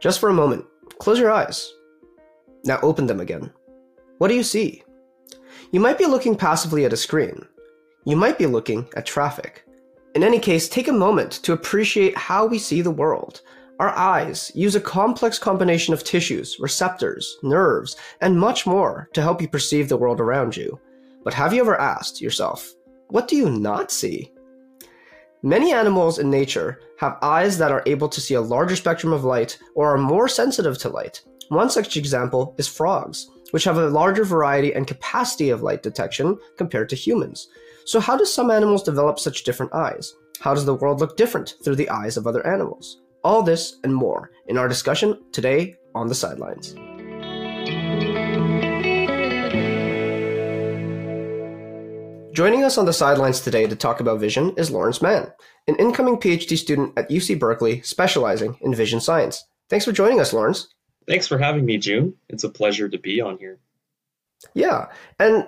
Just for a moment, close your eyes. Now open them again. What do you see? You might be looking passively at a screen. You might be looking at traffic. In any case, take a moment to appreciate how we see the world. Our eyes use a complex combination of tissues, receptors, nerves, and much more to help you perceive the world around you. But have you ever asked yourself, what do you not see? Many animals in nature have eyes that are able to see a larger spectrum of light or are more sensitive to light. One such example is frogs, which have a larger variety and capacity of light detection compared to humans. So, how do some animals develop such different eyes? How does the world look different through the eyes of other animals? All this and more in our discussion today on the sidelines. Joining us on the sidelines today to talk about vision is Lawrence Mann, an incoming PhD student at UC Berkeley specializing in vision science. Thanks for joining us, Lawrence. Thanks for having me, June. It's a pleasure to be on here. Yeah. And,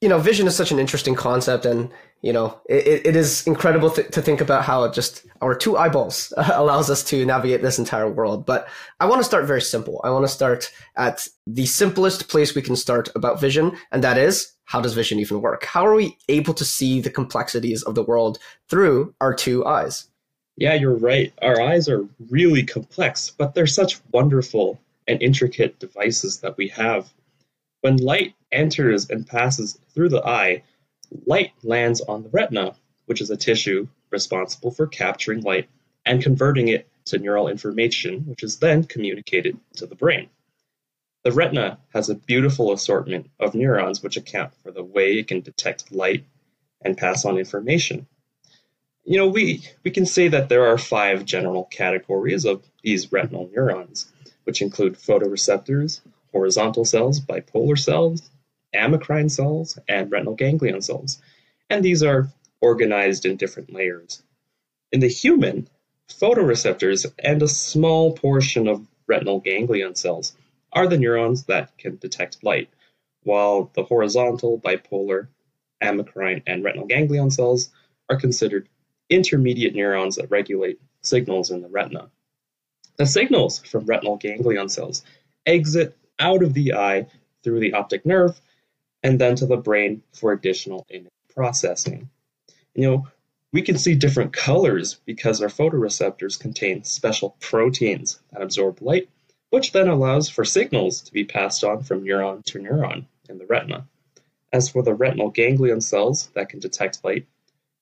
you know, vision is such an interesting concept. And, you know, it, it is incredible th- to think about how just our two eyeballs allows us to navigate this entire world. But I want to start very simple. I want to start at the simplest place we can start about vision, and that is how does vision even work? How are we able to see the complexities of the world through our two eyes? Yeah, you're right. Our eyes are really complex, but they're such wonderful and intricate devices that we have. When light enters and passes through the eye, light lands on the retina, which is a tissue responsible for capturing light and converting it to neural information, which is then communicated to the brain. The retina has a beautiful assortment of neurons which account for the way it can detect light and pass on information. You know, we, we can say that there are five general categories of these retinal neurons, which include photoreceptors, horizontal cells, bipolar cells, amacrine cells, and retinal ganglion cells. And these are organized in different layers. In the human, photoreceptors and a small portion of retinal ganglion cells are the neurons that can detect light, while the horizontal, bipolar, amacrine, and retinal ganglion cells are considered intermediate neurons that regulate signals in the retina. The signals from retinal ganglion cells exit out of the eye through the optic nerve and then to the brain for additional image processing. You know, we can see different colors because our photoreceptors contain special proteins that absorb light which then allows for signals to be passed on from neuron to neuron in the retina. As for the retinal ganglion cells that can detect light,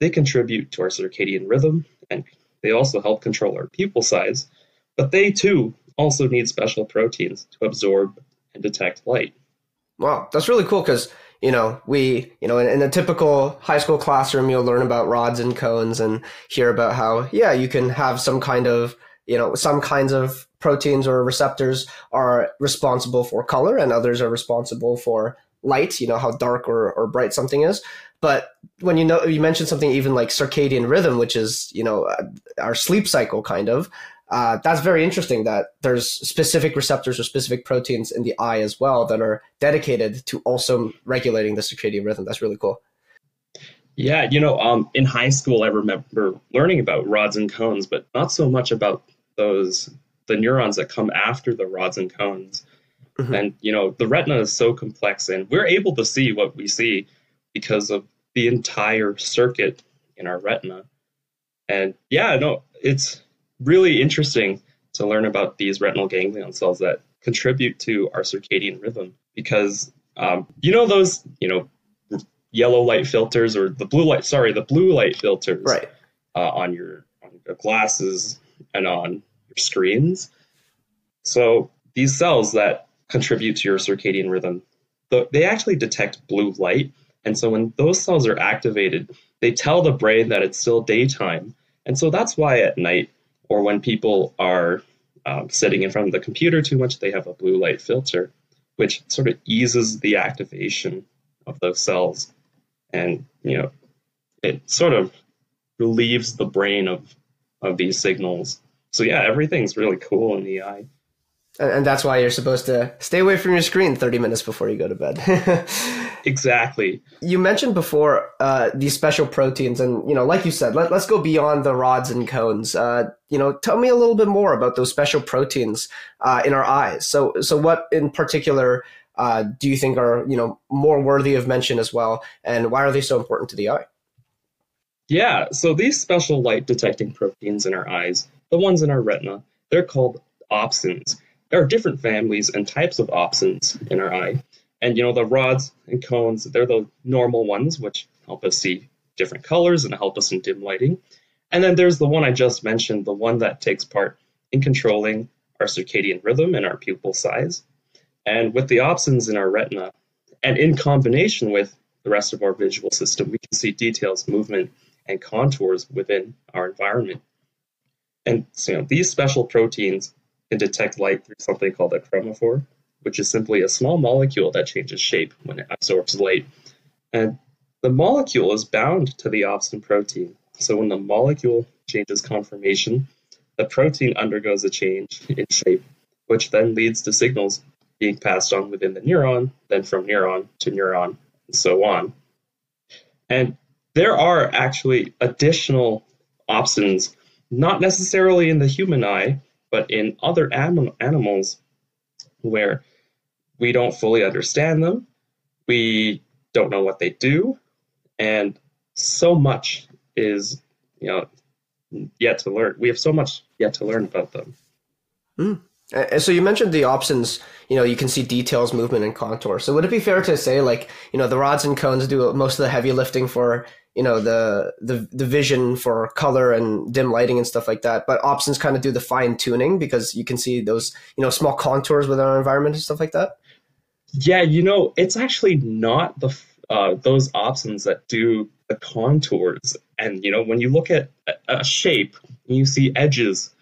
they contribute to our circadian rhythm and they also help control our pupil size, but they too also need special proteins to absorb and detect light. Wow, that's really cool because you know we you know in, in, a typical high school classroom you'll learn about rods and cones and hear about how yeah you can have some kind of you know some kinds of proteins or receptors are responsible for color and others are responsible for light you know how dark or, or bright something is. But when you know you mentioned something even like circadian rhythm which is you know uh, our sleep cycle kind of uh, that's very interesting that there's specific receptors or specific proteins in the eye as well that are dedicated to also regulating the circadian rhythm that's really cool yeah you know um, in high school i remember learning about rods and cones but not so much about those the neurons that come after the rods and cones. Mm-hmm. And you know, the retina is so complex and we're able to see what we see because of the entire circuit in our retina. And yeah, no, it's really interesting to learn about these retinal ganglion cells that contribute to our circadian rhythm because um, you know those you know yellow light filters or the blue light sorry the blue light filters right uh, on your on your glasses and on your screens. So these cells that contribute to your circadian rhythm, they actually detect blue light. And so when those cells are activated, they tell the brain that it's still daytime. And so that's why at night, or when people are um, sitting in front of the computer too much, they have a blue light filter, which sort of eases the activation of those cells. And, you know, it sort of relieves the brain of, of these signals so yeah, everything's really cool in the eye. And that's why you're supposed to stay away from your screen 30 minutes before you go to bed. exactly. You mentioned before uh, these special proteins, and you know, like you said, let, us go beyond the rods and cones. Uh, you know, tell me a little bit more about those special proteins uh, in our eyes. So, so what in particular uh, do you think are you know more worthy of mention as well, and why are they so important to the eye? Yeah, so these special light detecting proteins in our eyes, the ones in our retina, they're called opsins there are different families and types of opsins in our eye. And you know, the rods and cones, they're the normal ones, which help us see different colors and help us in dim lighting. And then there's the one I just mentioned, the one that takes part in controlling our circadian rhythm and our pupil size. And with the opsins in our retina, and in combination with the rest of our visual system, we can see details, movement, and contours within our environment. And so, you know, these special proteins can detect light through something called a chromophore, which is simply a small molecule that changes shape when it absorbs light. And the molecule is bound to the opsin protein. So when the molecule changes conformation, the protein undergoes a change in shape, which then leads to signals being passed on within the neuron, then from neuron to neuron, and so on. And there are actually additional opsins, not necessarily in the human eye, but in other anim- animals where we don't fully understand them, we don't know what they do, and so much is you know yet to learn. We have so much yet to learn about them. Mm. And so you mentioned the opsins, you know, you can see details, movement, and contour. So would it be fair to say, like, you know, the rods and cones do most of the heavy lifting for you know the the the vision for color and dim lighting and stuff like that. But opsins kind of do the fine tuning because you can see those you know small contours within our environment and stuff like that. Yeah, you know, it's actually not the uh, those opsins that do the contours. And you know, when you look at a shape, you see edges,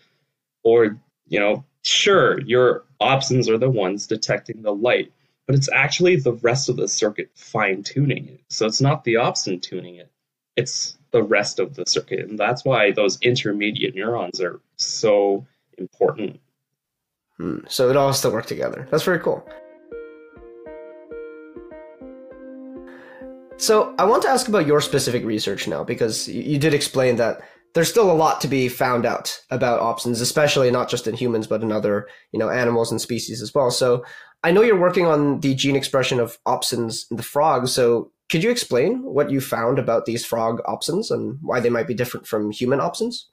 or you know, sure, your opsins are the ones detecting the light, but it's actually the rest of the circuit fine tuning it. So it's not the opsin tuning it it's the rest of the circuit. And that's why those intermediate neurons are so important. Hmm. So it all has to work together. That's very cool. So I want to ask about your specific research now, because you did explain that there's still a lot to be found out about opsins, especially not just in humans, but in other, you know, animals and species as well. So I know you're working on the gene expression of opsins in the frogs. So could you explain what you found about these frog opsins and why they might be different from human opsins?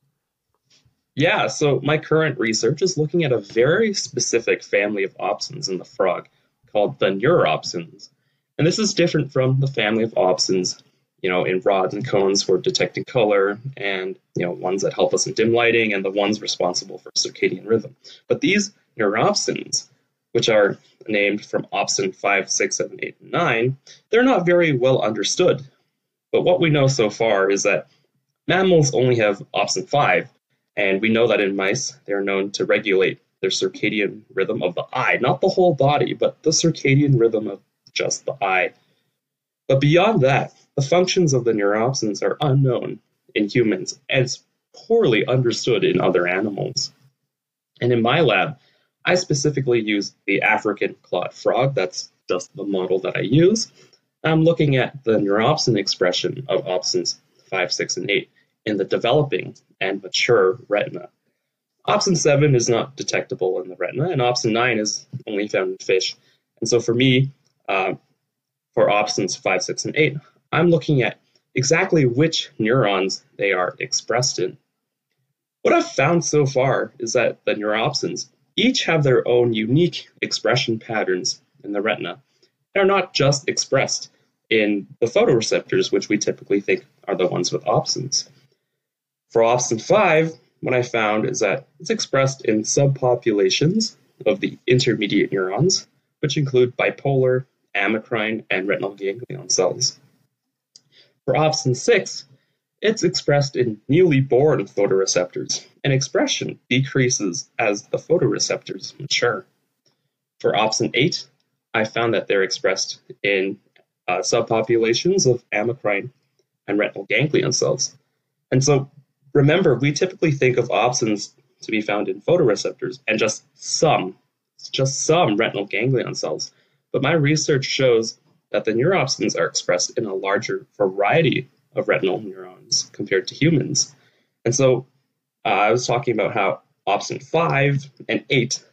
Yeah, so my current research is looking at a very specific family of opsins in the frog called the neuropsins. And this is different from the family of opsins, you know, in rods and cones for detecting color and, you know, ones that help us in dim lighting and the ones responsible for circadian rhythm. But these neuropsins which are named from opsin 5, 6, 7, 8, and 9, they're not very well understood. But what we know so far is that mammals only have opsin 5, and we know that in mice they're known to regulate their circadian rhythm of the eye, not the whole body, but the circadian rhythm of just the eye. But beyond that, the functions of the neuropsins are unknown in humans and it's poorly understood in other animals. And in my lab, I specifically use the African clawed frog. That's just the model that I use. I'm looking at the neuropsin expression of opsins 5, 6, and 8 in the developing and mature retina. Opsin 7 is not detectable in the retina, and opsin 9 is only found in fish. And so for me, uh, for opsins 5, 6, and 8, I'm looking at exactly which neurons they are expressed in. What I've found so far is that the neuropsins each have their own unique expression patterns in the retina and are not just expressed in the photoreceptors, which we typically think are the ones with opsins. For opsin 5, what I found is that it's expressed in subpopulations of the intermediate neurons, which include bipolar, amacrine, and retinal ganglion cells. For opsin 6, it's expressed in newly born photoreceptors, and expression decreases as the photoreceptors mature. For opsin 8, I found that they're expressed in uh, subpopulations of amacrine and retinal ganglion cells. And so remember, we typically think of opsins to be found in photoreceptors and just some just some retinal ganglion cells, but my research shows that the neuropsins are expressed in a larger variety of retinal neurons compared to humans. And so uh, I was talking about how opsin 5 and 8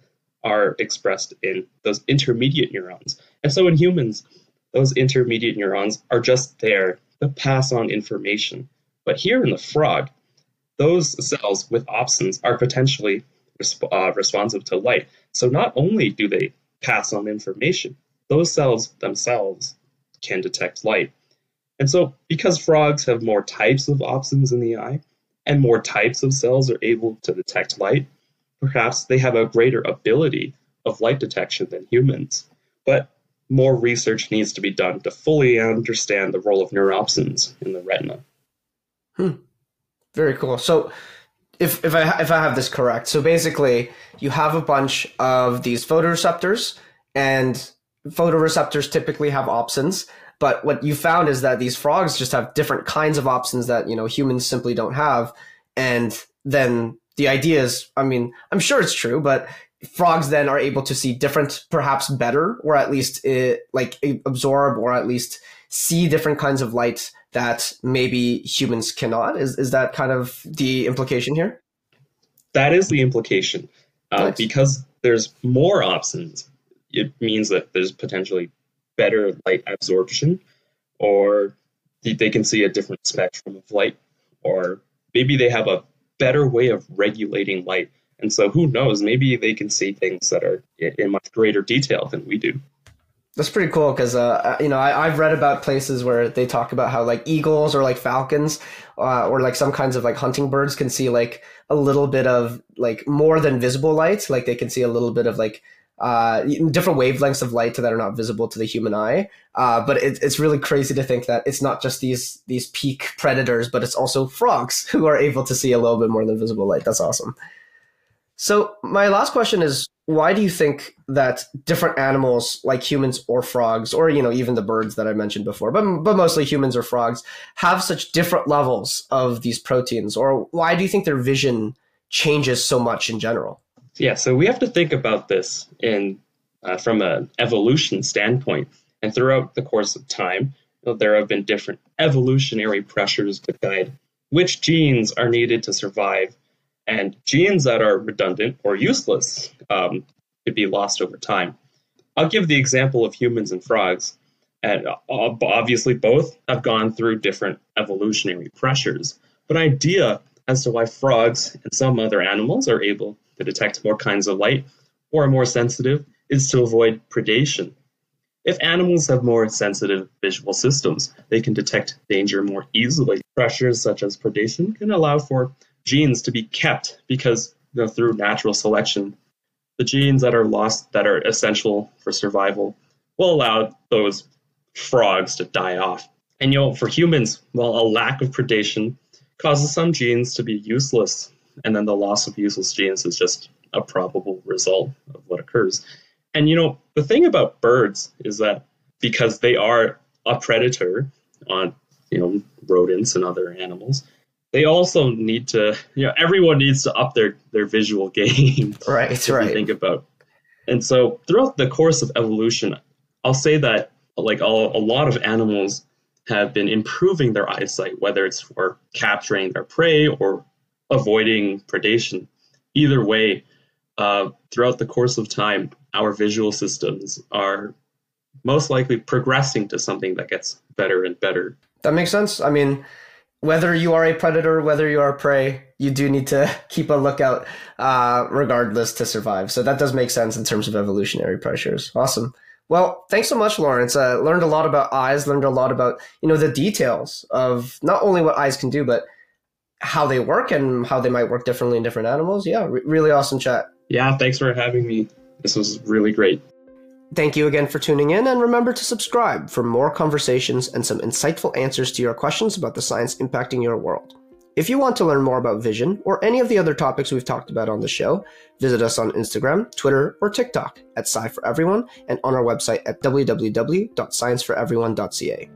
are expressed in those intermediate neurons. And so in humans, those intermediate neurons are just there to pass on information. But here in the frog, those cells with opsins are potentially resp- uh, responsive to light. So not only do they pass on information, those cells themselves can detect light. And so, because frogs have more types of opsins in the eye and more types of cells are able to detect light, perhaps they have a greater ability of light detection than humans. But more research needs to be done to fully understand the role of neuropsins in the retina. Hmm. Very cool. So, if if I if I have this correct, so basically you have a bunch of these photoreceptors, and photoreceptors typically have opsins. But what you found is that these frogs just have different kinds of opsins that you know humans simply don't have, and then the idea is, I mean, I'm sure it's true, but frogs then are able to see different, perhaps better, or at least it, like absorb or at least see different kinds of light that maybe humans cannot. Is is that kind of the implication here? That is the implication, uh, nice. because there's more opsins. It means that there's potentially better light absorption, or they can see a different spectrum of light, or maybe they have a better way of regulating light. And so, who knows? Maybe they can see things that are in much greater detail than we do. That's pretty cool because uh, you know I, have read about places where they talk about how like eagles or like falcons uh, or like some kinds of like hunting birds can see like a little bit of like more than visible light, like they can see a little bit of like uh, different wavelengths of light that are not visible to the human eye. Uh, but it, it's really crazy to think that it's not just these these peak predators, but it's also frogs who are able to see a little bit more than visible light. That's awesome. So my last question is why do you think that different animals like humans or frogs or you know even the birds that i mentioned before but, but mostly humans or frogs have such different levels of these proteins or why do you think their vision changes so much in general yeah so we have to think about this in uh, from an evolution standpoint and throughout the course of time there have been different evolutionary pressures to guide which genes are needed to survive and genes that are redundant or useless um, could be lost over time. I'll give the example of humans and frogs. And uh, obviously, both have gone through different evolutionary pressures. But an idea as to why frogs and some other animals are able to detect more kinds of light or are more sensitive is to avoid predation. If animals have more sensitive visual systems, they can detect danger more easily. Pressures such as predation can allow for genes to be kept because you know, through natural selection, the genes that are lost that are essential for survival will allow those frogs to die off. And you know, for humans, well, a lack of predation causes some genes to be useless, and then the loss of useless genes is just a probable result of what occurs. And you know, the thing about birds is that because they are a predator on you know rodents and other animals, they also need to you know everyone needs to up their their visual game right right think about and so throughout the course of evolution i'll say that like a, a lot of animals have been improving their eyesight whether it's for capturing their prey or avoiding predation either way uh, throughout the course of time our visual systems are most likely progressing to something that gets better and better that makes sense i mean whether you are a predator, whether you are prey, you do need to keep a lookout, uh, regardless to survive. So that does make sense in terms of evolutionary pressures. Awesome. Well, thanks so much, Lawrence. Uh, learned a lot about eyes, learned a lot about, you know, the details of not only what eyes can do, but how they work and how they might work differently in different animals. Yeah, re- really awesome chat. Yeah, thanks for having me. This was really great. Thank you again for tuning in, and remember to subscribe for more conversations and some insightful answers to your questions about the science impacting your world. If you want to learn more about vision or any of the other topics we've talked about on the show, visit us on Instagram, Twitter, or TikTok at Sci for Everyone and on our website at www.scienceforeveryone.ca.